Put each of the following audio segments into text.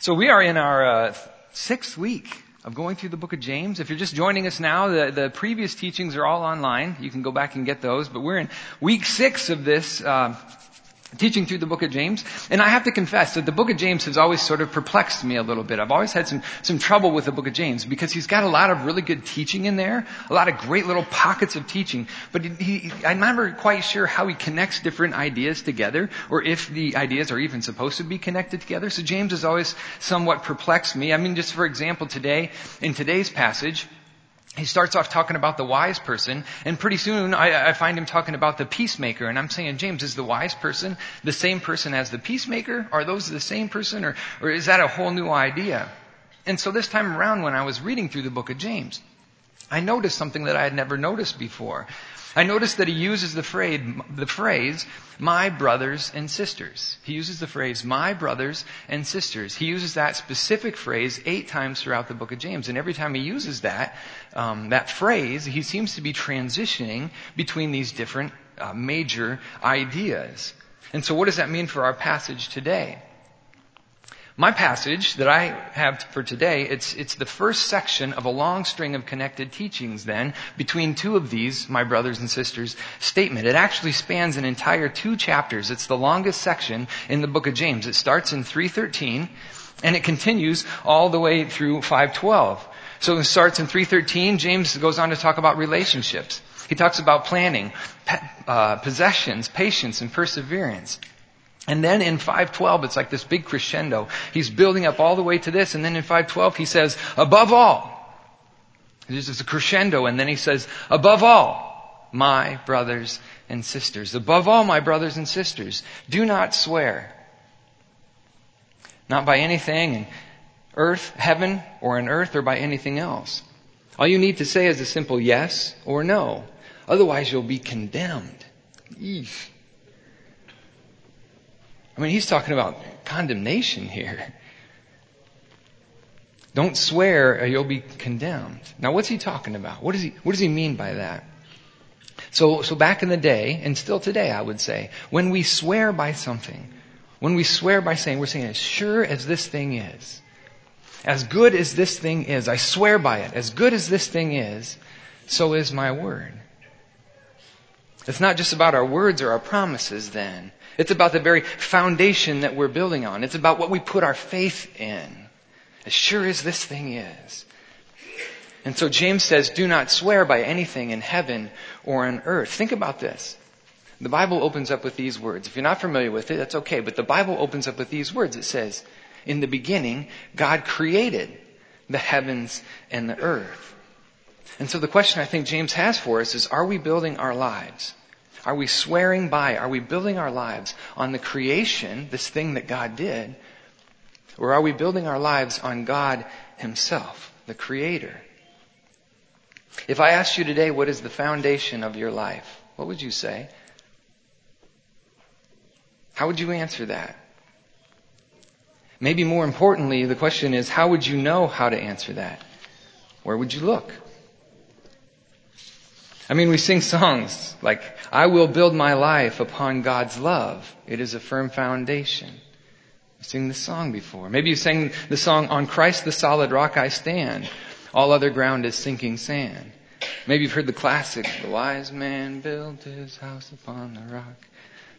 So we are in our uh, sixth week of going through the book of James. If you're just joining us now, the, the previous teachings are all online. You can go back and get those. But we're in week six of this uh, teaching through the book of James. And I have to confess that the book of James has always sort of perplexed me a little bit. I've always had some, some trouble with the book of James because he's got a lot of really good teaching in there, a lot of great little pockets of teaching, but he, I'm never quite sure how he connects different ideas together or if the ideas are even supposed to be connected together. So James has always somewhat perplexed me. I mean, just for example, today, in today's passage, he starts off talking about the wise person, and pretty soon I, I, find him talking about the peacemaker. And I'm saying, James, is the wise person the same person as the peacemaker? Are those the same person, or, or is that a whole new idea? And so this time around, when I was reading through the book of James, I noticed something that I had never noticed before. I noticed that he uses the phrase, the phrase, my brothers and sisters. He uses the phrase, my brothers and sisters. He uses that specific phrase eight times throughout the book of James. And every time he uses that, um, that phrase, he seems to be transitioning between these different uh, major ideas. And so what does that mean for our passage today? My passage that I have for today, it's, it's the first section of a long string of connected teachings then between two of these, my brothers and sisters, statement. It actually spans an entire two chapters. It's the longest section in the book of James. It starts in 313 and it continues all the way through 512. So it starts in 313. James goes on to talk about relationships. He talks about planning, uh, possessions, patience, and perseverance. And then in 512, it's like this big crescendo. He's building up all the way to this, and then in 512 he says, above all. This is a crescendo, and then he says, above all, my brothers and sisters. Above all, my brothers and sisters, do not swear. Not by anything in earth, heaven, or in earth, or by anything else. All you need to say is a simple yes or no. Otherwise you'll be condemned. Eesh. I mean, he's talking about condemnation here. Don't swear or you'll be condemned. Now what's he talking about? What does he, what does he mean by that? So, so back in the day, and still today I would say, when we swear by something, when we swear by saying, we're saying as sure as this thing is, as good as this thing is, I swear by it, as good as this thing is, so is my word. It's not just about our words or our promises then. It's about the very foundation that we're building on. It's about what we put our faith in. As sure as this thing is. And so James says, do not swear by anything in heaven or on earth. Think about this. The Bible opens up with these words. If you're not familiar with it, that's okay. But the Bible opens up with these words. It says, in the beginning, God created the heavens and the earth. And so the question I think James has for us is, are we building our lives are we swearing by? Are we building our lives on the creation, this thing that God did? Or are we building our lives on God Himself, the Creator? If I asked you today, what is the foundation of your life? What would you say? How would you answer that? Maybe more importantly, the question is, how would you know how to answer that? Where would you look? I mean, we sing songs like, I will build my life upon God's love. It is a firm foundation. You sing this song before. Maybe you sang the song, On Christ the solid rock I stand. All other ground is sinking sand. Maybe you've heard the classic, The wise man built his house upon the rock.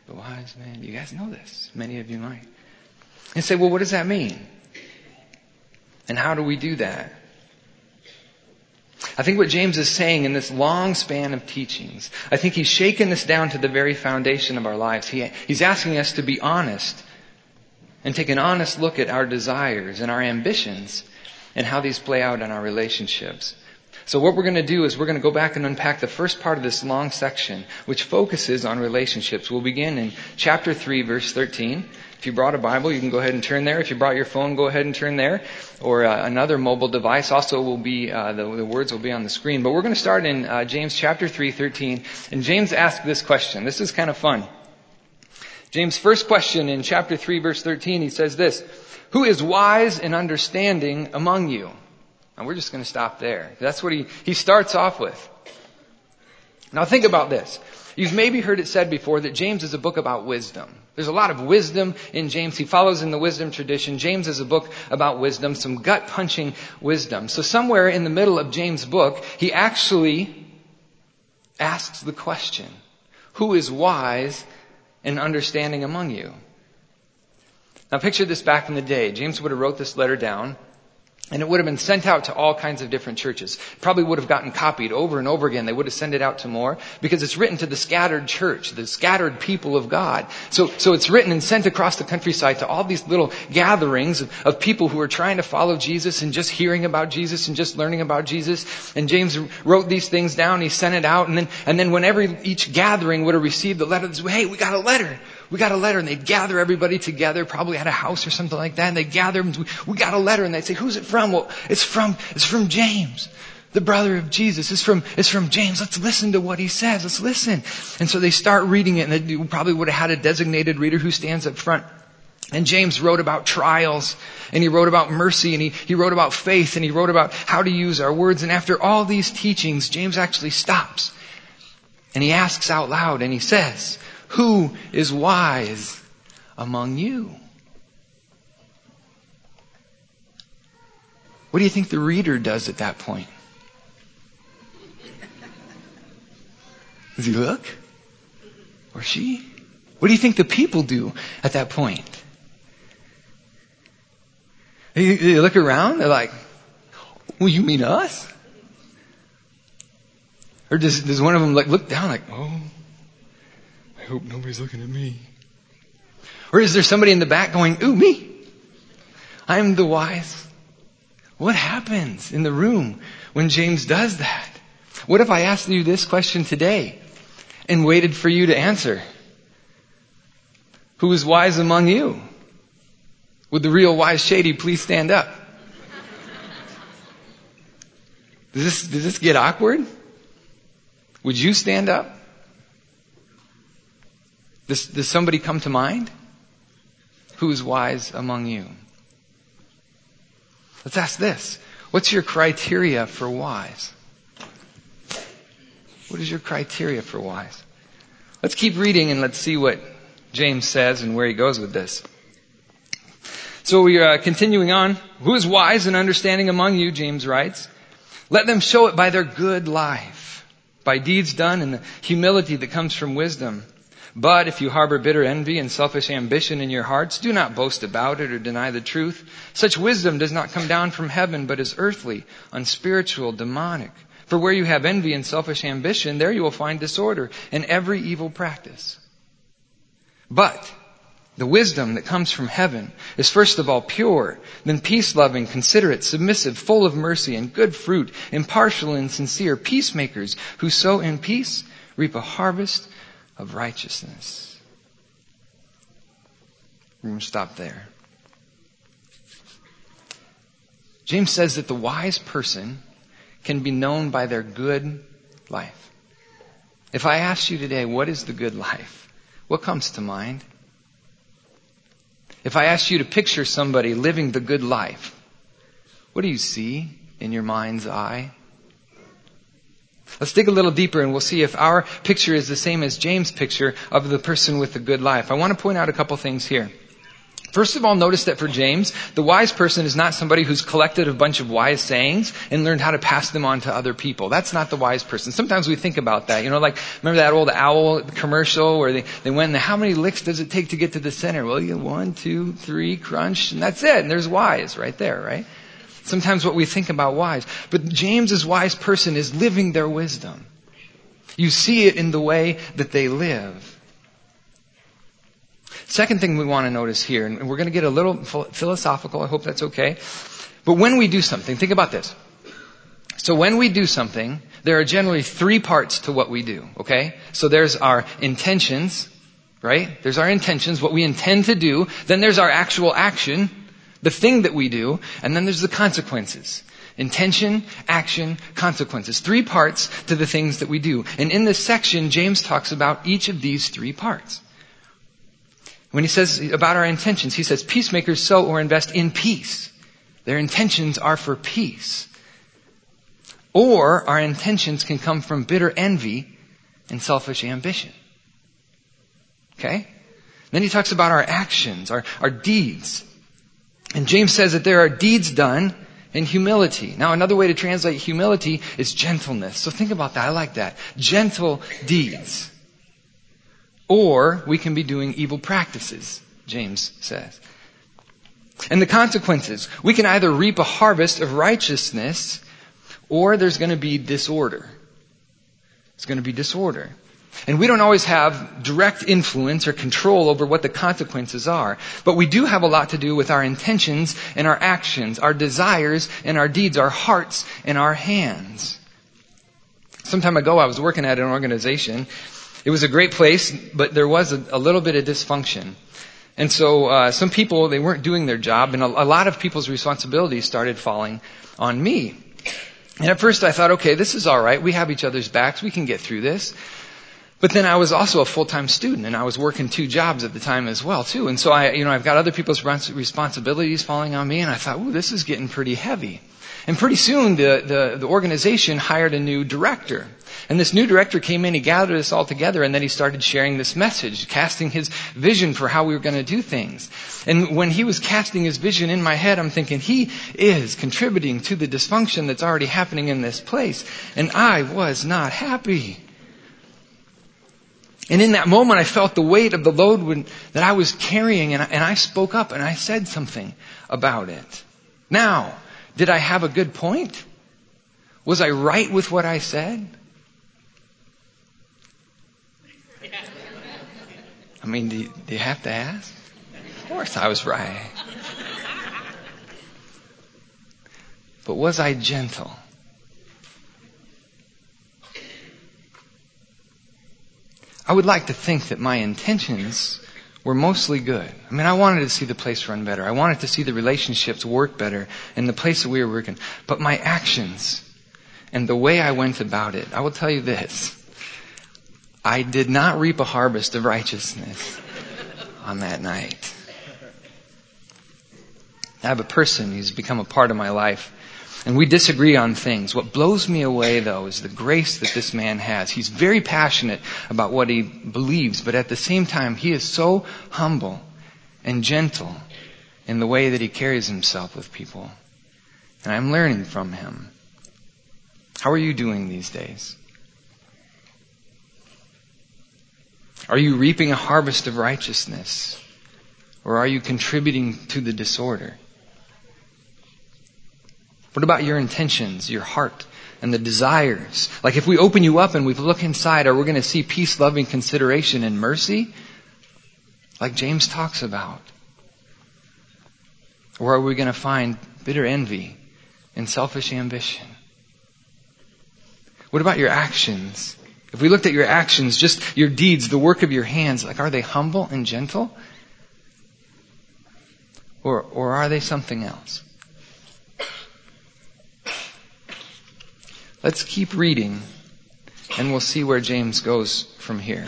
The wise man. You guys know this. Many of you might. And say, well, what does that mean? And how do we do that? I think what James is saying in this long span of teachings, I think he's shaken this down to the very foundation of our lives. He, he's asking us to be honest and take an honest look at our desires and our ambitions and how these play out in our relationships. So what we're going to do is we're going to go back and unpack the first part of this long section, which focuses on relationships. We'll begin in chapter 3, verse 13. If you brought a Bible, you can go ahead and turn there. If you brought your phone, go ahead and turn there. Or uh, another mobile device also will be, uh, the, the, words will be on the screen. But we're going to start in uh, James chapter 3, 13. And James asked this question. This is kind of fun. James' first question in chapter 3, verse 13, he says this, Who is wise and understanding among you? And we're just going to stop there. That's what he, he starts off with. Now think about this. You've maybe heard it said before that James is a book about wisdom. There's a lot of wisdom in James. He follows in the wisdom tradition. James is a book about wisdom, some gut punching wisdom. So somewhere in the middle of James' book, he actually asks the question, who is wise and understanding among you? Now picture this back in the day. James would have wrote this letter down and it would have been sent out to all kinds of different churches. Probably would have gotten copied over and over again. They would have sent it out to more because it's written to the scattered church, the scattered people of God. So, so it's written and sent across the countryside to all these little gatherings of, of people who are trying to follow Jesus and just hearing about Jesus and just learning about Jesus. And James wrote these things down. He sent it out and then, and then whenever each gathering would have received the letter, hey, we got a letter we got a letter and they'd gather everybody together, probably at a house or something like that, and they'd gather, and we got a letter, and they'd say, who's it from? Well, it's from, it's from James the brother of Jesus. It's from, it's from James. Let's listen to what he says. Let's listen. And so they start reading it and they probably would have had a designated reader who stands up front. And James wrote about trials and he wrote about mercy and he, he wrote about faith and he wrote about how to use our words. And after all these teachings, James actually stops and he asks out loud and he says, who is wise among you? What do you think the reader does at that point? Does he look? Or she? What do you think the people do at that point? They, look around, they're like, well, you mean us? Or does, does one of them like look down like, oh, hope nobody's looking at me. Or is there somebody in the back going, ooh, me? I'm the wise. What happens in the room when James does that? What if I asked you this question today and waited for you to answer? Who is wise among you? Would the real wise shady please stand up? Does this, does this get awkward? Would you stand up? Does, does somebody come to mind? Who is wise among you? Let's ask this. What's your criteria for wise? What is your criteria for wise? Let's keep reading and let's see what James says and where he goes with this. So we are uh, continuing on. Who is wise and understanding among you, James writes. Let them show it by their good life, by deeds done and the humility that comes from wisdom. But if you harbor bitter envy and selfish ambition in your hearts, do not boast about it or deny the truth. Such wisdom does not come down from heaven, but is earthly, unspiritual, demonic. For where you have envy and selfish ambition, there you will find disorder and every evil practice. But the wisdom that comes from heaven is first of all pure, then peace loving, considerate, submissive, full of mercy and good fruit, impartial and sincere, peacemakers who sow in peace reap a harvest of righteousness. We're going to stop there. James says that the wise person can be known by their good life. If I ask you today, what is the good life? What comes to mind? If I ask you to picture somebody living the good life, what do you see in your mind's eye? Let's dig a little deeper and we'll see if our picture is the same as James' picture of the person with the good life. I want to point out a couple things here. First of all, notice that for James, the wise person is not somebody who's collected a bunch of wise sayings and learned how to pass them on to other people. That's not the wise person. Sometimes we think about that. You know, like, remember that old owl commercial where they, they went, how many licks does it take to get to the center? Well, you one, two, three, crunch, and that's it. And there's wise right there, right? Sometimes what we think about wise. But James's wise person is living their wisdom. You see it in the way that they live. Second thing we want to notice here, and we're going to get a little philosophical, I hope that's okay. But when we do something, think about this. So when we do something, there are generally three parts to what we do, okay? So there's our intentions, right? There's our intentions, what we intend to do. Then there's our actual action, the thing that we do, and then there's the consequences. Intention, action, consequences. Three parts to the things that we do. And in this section, James talks about each of these three parts. When he says about our intentions, he says, peacemakers sow or invest in peace. Their intentions are for peace. Or our intentions can come from bitter envy and selfish ambition. Okay? Then he talks about our actions, our, our deeds. And James says that there are deeds done in humility. Now another way to translate humility is gentleness. So think about that. I like that. Gentle deeds. Or we can be doing evil practices, James says. And the consequences. We can either reap a harvest of righteousness or there's going to be disorder. It's going to be disorder. And we don't always have direct influence or control over what the consequences are. But we do have a lot to do with our intentions and our actions, our desires and our deeds, our hearts and our hands. Some time ago I was working at an organization. It was a great place, but there was a, a little bit of dysfunction. And so uh, some people, they weren't doing their job, and a, a lot of people's responsibilities started falling on me. And at first I thought, okay, this is alright. We have each other's backs. We can get through this. But then I was also a full-time student and I was working two jobs at the time as well too. And so I, you know, I've got other people's responsibilities falling on me and I thought, ooh, this is getting pretty heavy. And pretty soon the, the, the organization hired a new director. And this new director came in, he gathered us all together, and then he started sharing this message, casting his vision for how we were going to do things. And when he was casting his vision in my head, I'm thinking, he is contributing to the dysfunction that's already happening in this place. And I was not happy. And in that moment, I felt the weight of the load when, that I was carrying, and I, and I spoke up and I said something about it. Now, did I have a good point? Was I right with what I said? I mean, do you, do you have to ask? Of course I was right. But was I gentle? I would like to think that my intentions were mostly good. I mean, I wanted to see the place run better. I wanted to see the relationships work better in the place that we were working. But my actions and the way I went about it, I will tell you this. I did not reap a harvest of righteousness on that night. I have a person who's become a part of my life and we disagree on things. What blows me away though is the grace that this man has. He's very passionate about what he believes, but at the same time, he is so humble and gentle in the way that he carries himself with people. And I'm learning from him. How are you doing these days? Are you reaping a harvest of righteousness? Or are you contributing to the disorder? What about your intentions, your heart, and the desires? Like if we open you up and we look inside, are we going to see peace, loving consideration, and mercy? Like James talks about. Or are we going to find bitter envy and selfish ambition? What about your actions? If we looked at your actions, just your deeds, the work of your hands, like are they humble and gentle? Or, or are they something else? Let's keep reading and we'll see where James goes from here.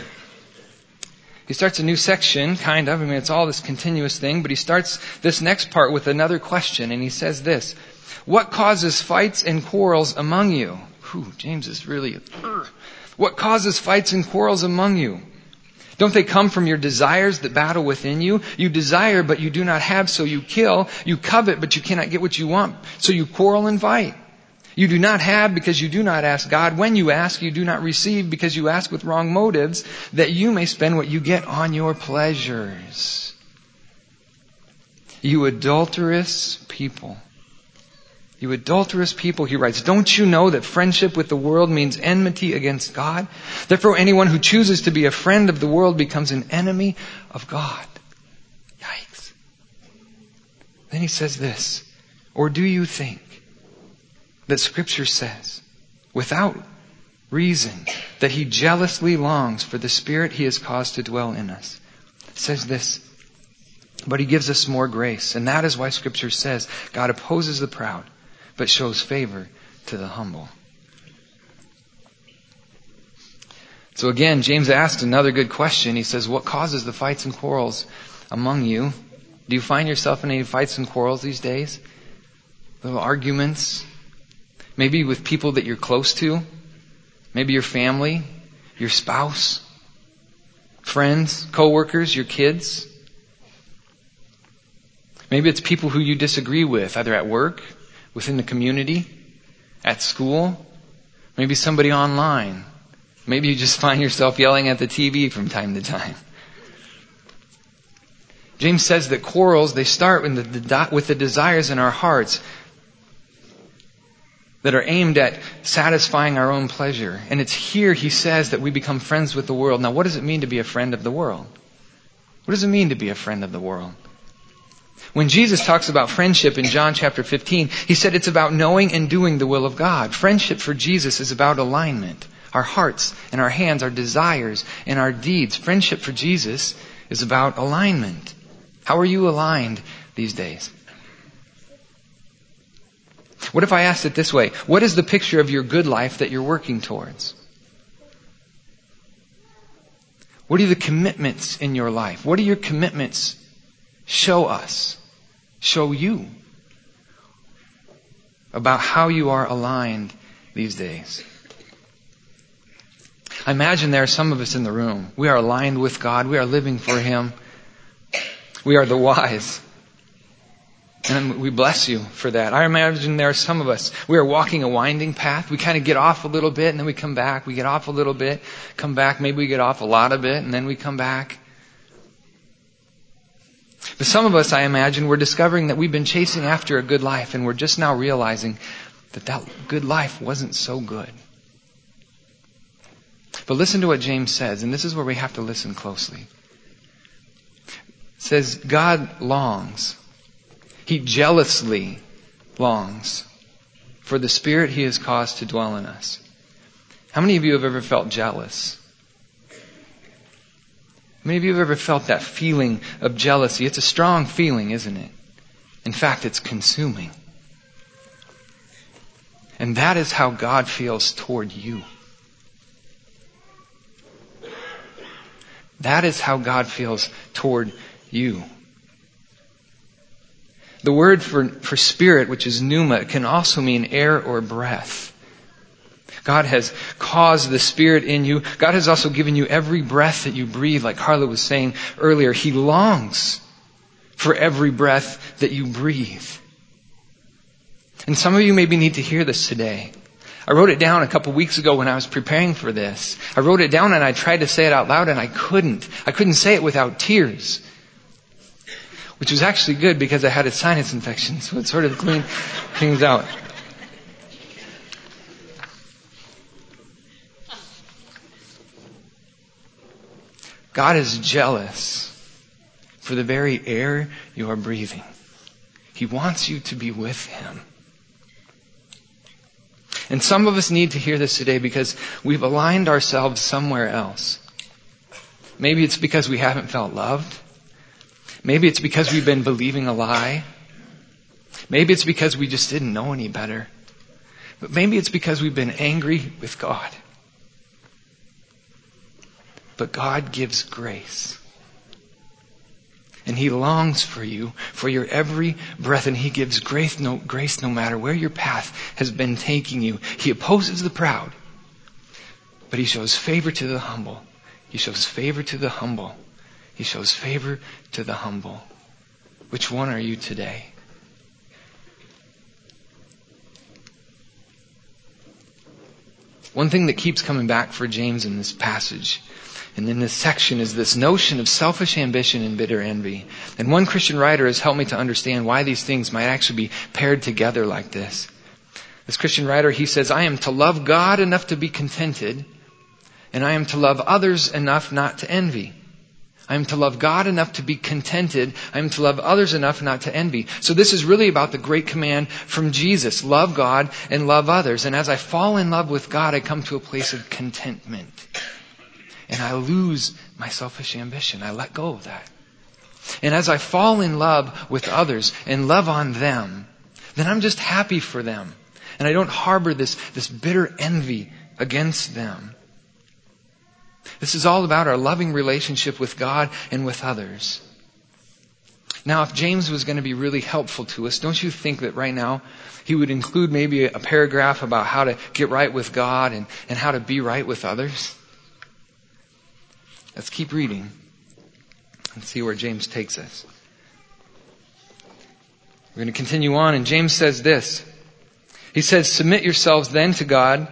He starts a new section, kind of. I mean, it's all this continuous thing, but he starts this next part with another question and he says this. What causes fights and quarrels among you? Whew, James is really, what causes fights and quarrels among you? Don't they come from your desires that battle within you? You desire, but you do not have, so you kill. You covet, but you cannot get what you want, so you quarrel and fight. You do not have because you do not ask God. When you ask, you do not receive because you ask with wrong motives, that you may spend what you get on your pleasures. You adulterous people. You adulterous people, he writes, don't you know that friendship with the world means enmity against God? Therefore anyone who chooses to be a friend of the world becomes an enemy of God. Yikes. Then he says this, or do you think that scripture says, without reason, that he jealously longs for the spirit he has caused to dwell in us. It says this, but he gives us more grace. And that is why scripture says, God opposes the proud, but shows favor to the humble. So again, James asked another good question. He says, what causes the fights and quarrels among you? Do you find yourself in any fights and quarrels these days? Little arguments, Maybe with people that you're close to. Maybe your family. your spouse, friends, coworkers, your kids. Maybe it's people who you disagree with, either at work, within the community, at school, maybe somebody online. Maybe you just find yourself yelling at the TV from time to time. James says that quarrels, they start with the, with the desires in our hearts that are aimed at satisfying our own pleasure. And it's here he says that we become friends with the world. Now, what does it mean to be a friend of the world? What does it mean to be a friend of the world? When Jesus talks about friendship in John chapter 15, he said it's about knowing and doing the will of God. Friendship for Jesus is about alignment. Our hearts and our hands, our desires and our deeds. Friendship for Jesus is about alignment. How are you aligned these days? What if I asked it this way? What is the picture of your good life that you're working towards? What are the commitments in your life? What do your commitments show us? Show you about how you are aligned these days. I imagine there are some of us in the room. We are aligned with God. We are living for Him. We are the wise. And we bless you for that. I imagine there are some of us, we are walking a winding path. We kind of get off a little bit and then we come back. We get off a little bit, come back. Maybe we get off a lot of it and then we come back. But some of us, I imagine, we're discovering that we've been chasing after a good life and we're just now realizing that that good life wasn't so good. But listen to what James says, and this is where we have to listen closely. It says, God longs he jealously longs for the Spirit He has caused to dwell in us. How many of you have ever felt jealous? How many of you have ever felt that feeling of jealousy? It's a strong feeling, isn't it? In fact, it's consuming. And that is how God feels toward you. That is how God feels toward you. The word for, for spirit, which is pneuma, can also mean air or breath. God has caused the Spirit in you. God has also given you every breath that you breathe, like Carla was saying earlier. He longs for every breath that you breathe. And some of you maybe need to hear this today. I wrote it down a couple weeks ago when I was preparing for this. I wrote it down and I tried to say it out loud and I couldn't. I couldn't say it without tears which was actually good because I had a sinus infection, so it sort of cleaned things out. God is jealous for the very air you are breathing. He wants you to be with Him. And some of us need to hear this today because we've aligned ourselves somewhere else. Maybe it's because we haven't felt loved. Maybe it's because we've been believing a lie. Maybe it's because we just didn't know any better. But maybe it's because we've been angry with God. But God gives grace. And He longs for you, for your every breath, and He gives grace no, grace no matter where your path has been taking you. He opposes the proud, but He shows favor to the humble. He shows favor to the humble. He shows favor to the humble. Which one are you today? One thing that keeps coming back for James in this passage and in this section is this notion of selfish ambition and bitter envy. And one Christian writer has helped me to understand why these things might actually be paired together like this. This Christian writer, he says, I am to love God enough to be contented, and I am to love others enough not to envy. I am to love God enough to be contented. I am to love others enough not to envy. So this is really about the great command from Jesus. Love God and love others. And as I fall in love with God, I come to a place of contentment. And I lose my selfish ambition. I let go of that. And as I fall in love with others and love on them, then I'm just happy for them. And I don't harbor this, this bitter envy against them. This is all about our loving relationship with God and with others. Now, if James was going to be really helpful to us, don't you think that right now he would include maybe a paragraph about how to get right with God and, and how to be right with others? Let's keep reading and see where James takes us. We're going to continue on, and James says this. He says, Submit yourselves then to God.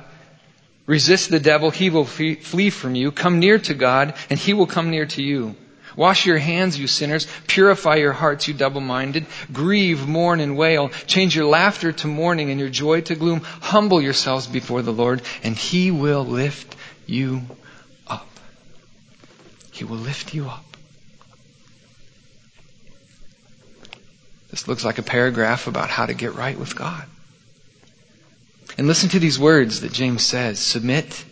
Resist the devil, he will flee from you. Come near to God, and he will come near to you. Wash your hands, you sinners. Purify your hearts, you double-minded. Grieve, mourn, and wail. Change your laughter to mourning and your joy to gloom. Humble yourselves before the Lord, and He will lift you up. He will lift you up. This looks like a paragraph about how to get right with God. And listen to these words that James says. Submit.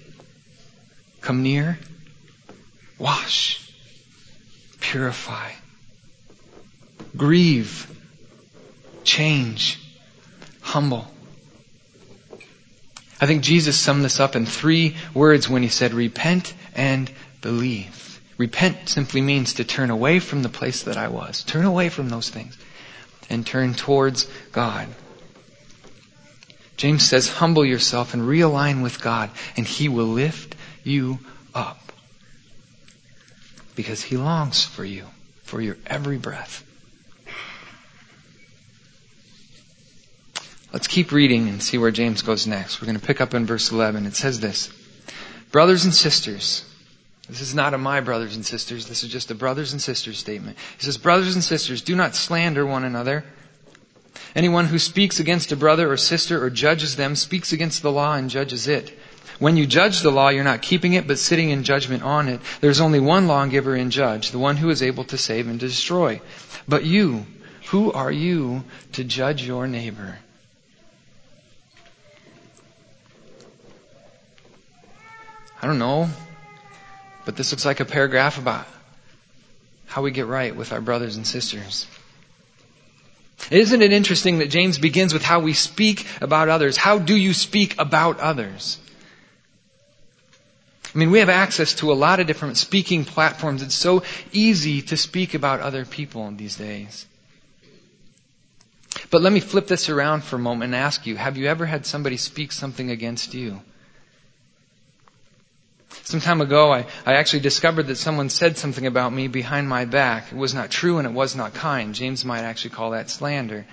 Come near. Wash purify, grieve, change, humble. I think Jesus summed this up in three words when he said, repent and believe. Repent simply means to turn away from the place that I was. Turn away from those things and turn towards God. James says, humble yourself and realign with God and he will lift you up because he longs for you, for your every breath. Let's keep reading and see where James goes next. We're going to pick up in verse 11. It says this. Brothers and sisters, this is not a my brothers and sisters, this is just a brothers and sisters statement. He says, brothers and sisters, do not slander one another. Anyone who speaks against a brother or sister or judges them speaks against the law and judges it. When you judge the law, you're not keeping it, but sitting in judgment on it. There's only one lawgiver and judge, the one who is able to save and destroy. But you, who are you to judge your neighbor? I don't know, but this looks like a paragraph about how we get right with our brothers and sisters. Isn't it interesting that James begins with how we speak about others? How do you speak about others? I mean, we have access to a lot of different speaking platforms. It's so easy to speak about other people these days. But let me flip this around for a moment and ask you, have you ever had somebody speak something against you? Some time ago, I, I actually discovered that someone said something about me behind my back. It was not true and it was not kind. James might actually call that slander.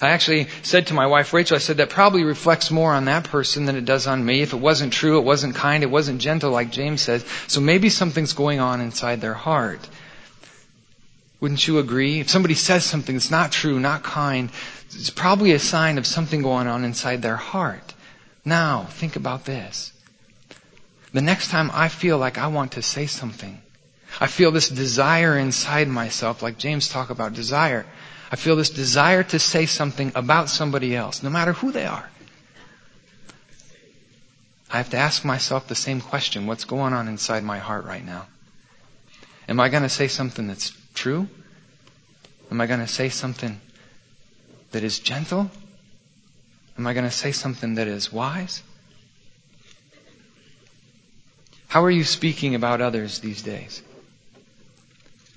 I actually said to my wife Rachel, I said that probably reflects more on that person than it does on me. If it wasn't true, it wasn't kind, it wasn't gentle like James says. So maybe something's going on inside their heart. Wouldn't you agree? If somebody says something that's not true, not kind, it's probably a sign of something going on inside their heart. Now, think about this. The next time I feel like I want to say something, I feel this desire inside myself, like James talk about desire. I feel this desire to say something about somebody else, no matter who they are. I have to ask myself the same question what's going on inside my heart right now? Am I going to say something that's true? Am I going to say something that is gentle? Am I going to say something that is wise? How are you speaking about others these days?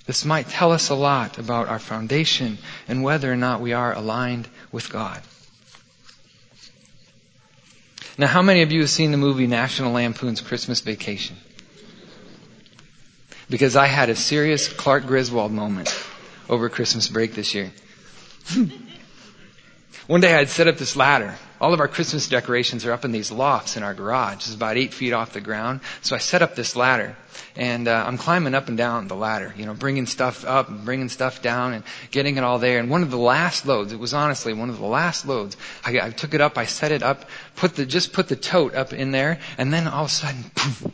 This might tell us a lot about our foundation and whether or not we are aligned with God. Now, how many of you have seen the movie National Lampoon's Christmas Vacation? Because I had a serious Clark Griswold moment over Christmas break this year. One day I had set up this ladder all of our Christmas decorations are up in these lofts in our garage. It's about eight feet off the ground. So I set up this ladder, and uh, I'm climbing up and down the ladder, you know, bringing stuff up, and bringing stuff down, and getting it all there. And one of the last loads, it was honestly one of the last loads. I, I took it up, I set it up, put the just put the tote up in there, and then all of a sudden, poof,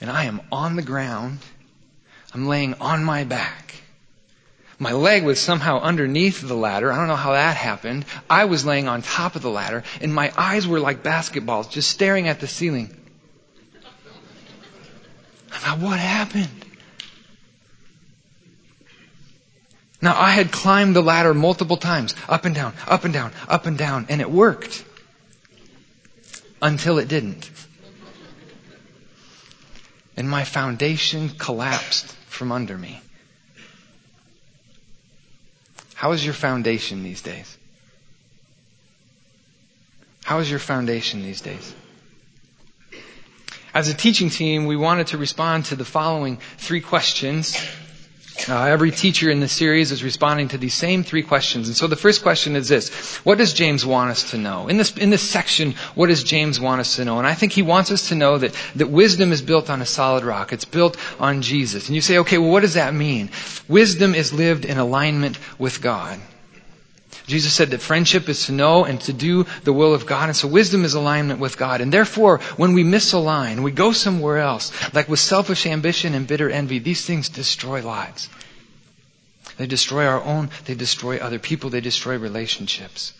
and I am on the ground. I'm laying on my back my leg was somehow underneath the ladder. I don't know how that happened. I was laying on top of the ladder, and my eyes were like basketballs, just staring at the ceiling. I thought, what happened? Now, I had climbed the ladder multiple times, up and down, up and down, up and down, and it worked. Until it didn't. And my foundation collapsed from under me. How is your foundation these days? How is your foundation these days? As a teaching team, we wanted to respond to the following three questions. Uh, every teacher in the series is responding to these same three questions. And so the first question is this. What does James want us to know? In this, in this section, what does James want us to know? And I think he wants us to know that, that wisdom is built on a solid rock. It's built on Jesus. And you say, okay, well, what does that mean? Wisdom is lived in alignment with God. Jesus said that friendship is to know and to do the will of God. And so wisdom is alignment with God. And therefore, when we misalign, we go somewhere else, like with selfish ambition and bitter envy, these things destroy lives. They destroy our own, they destroy other people, they destroy relationships.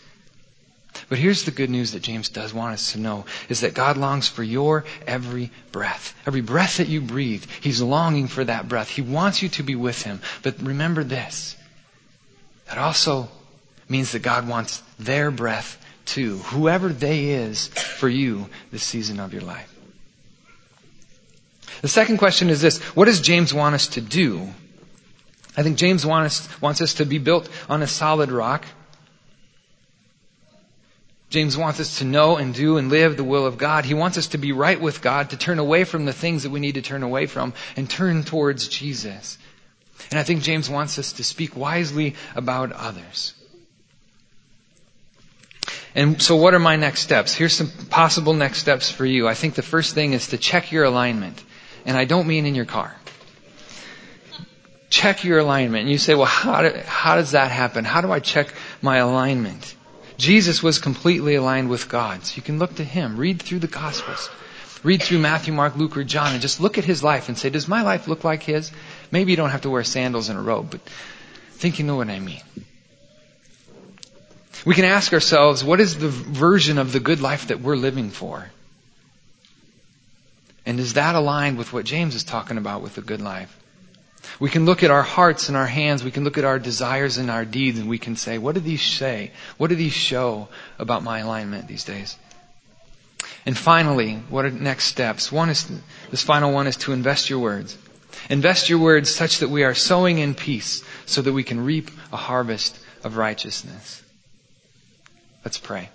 But here's the good news that James does want us to know is that God longs for your every breath. Every breath that you breathe, He's longing for that breath. He wants you to be with Him. But remember this. That also means that God wants their breath too, whoever they is for you this season of your life. The second question is this What does James want us to do? I think James wants us, wants us to be built on a solid rock. James wants us to know and do and live the will of God. He wants us to be right with God, to turn away from the things that we need to turn away from, and turn towards Jesus. And I think James wants us to speak wisely about others. And so what are my next steps? Here's some possible next steps for you. I think the first thing is to check your alignment. And I don't mean in your car. Check your alignment. And you say, well, how, do, how does that happen? How do I check my alignment? Jesus was completely aligned with God. So you can look to Him. Read through the Gospels. Read through Matthew, Mark, Luke, or John and just look at His life and say, does my life look like His? Maybe you don't have to wear sandals and a robe, but I think you know what I mean. We can ask ourselves, what is the version of the good life that we're living for? And is that aligned with what James is talking about with the good life? We can look at our hearts and our hands, we can look at our desires and our deeds, and we can say, what do these say? What do these show about my alignment these days? And finally, what are next steps? One is, this final one is to invest your words. Invest your words such that we are sowing in peace so that we can reap a harvest of righteousness. Let's pray.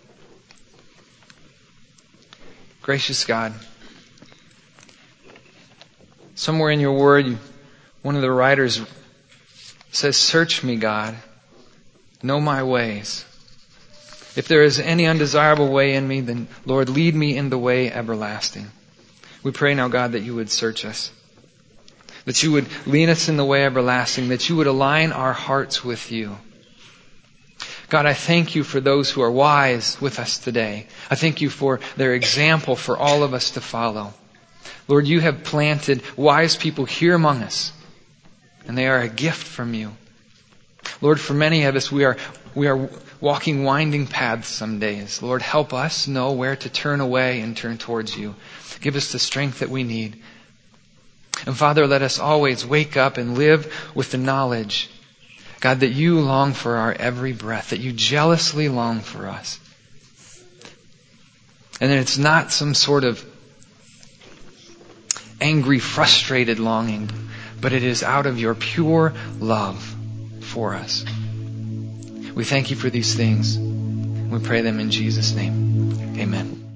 Gracious God, somewhere in your word, one of the writers says, Search me, God. Know my ways. If there is any undesirable way in me, then Lord, lead me in the way everlasting. We pray now, God, that you would search us. That you would lead us in the way everlasting. That you would align our hearts with you. God, I thank you for those who are wise with us today. I thank you for their example for all of us to follow. Lord, you have planted wise people here among us, and they are a gift from you. Lord, for many of us, we are, we are walking winding paths some days. Lord, help us know where to turn away and turn towards you. Give us the strength that we need. And Father, let us always wake up and live with the knowledge God, that you long for our every breath, that you jealously long for us. And that it's not some sort of angry, frustrated longing, but it is out of your pure love for us. We thank you for these things. We pray them in Jesus' name. Amen.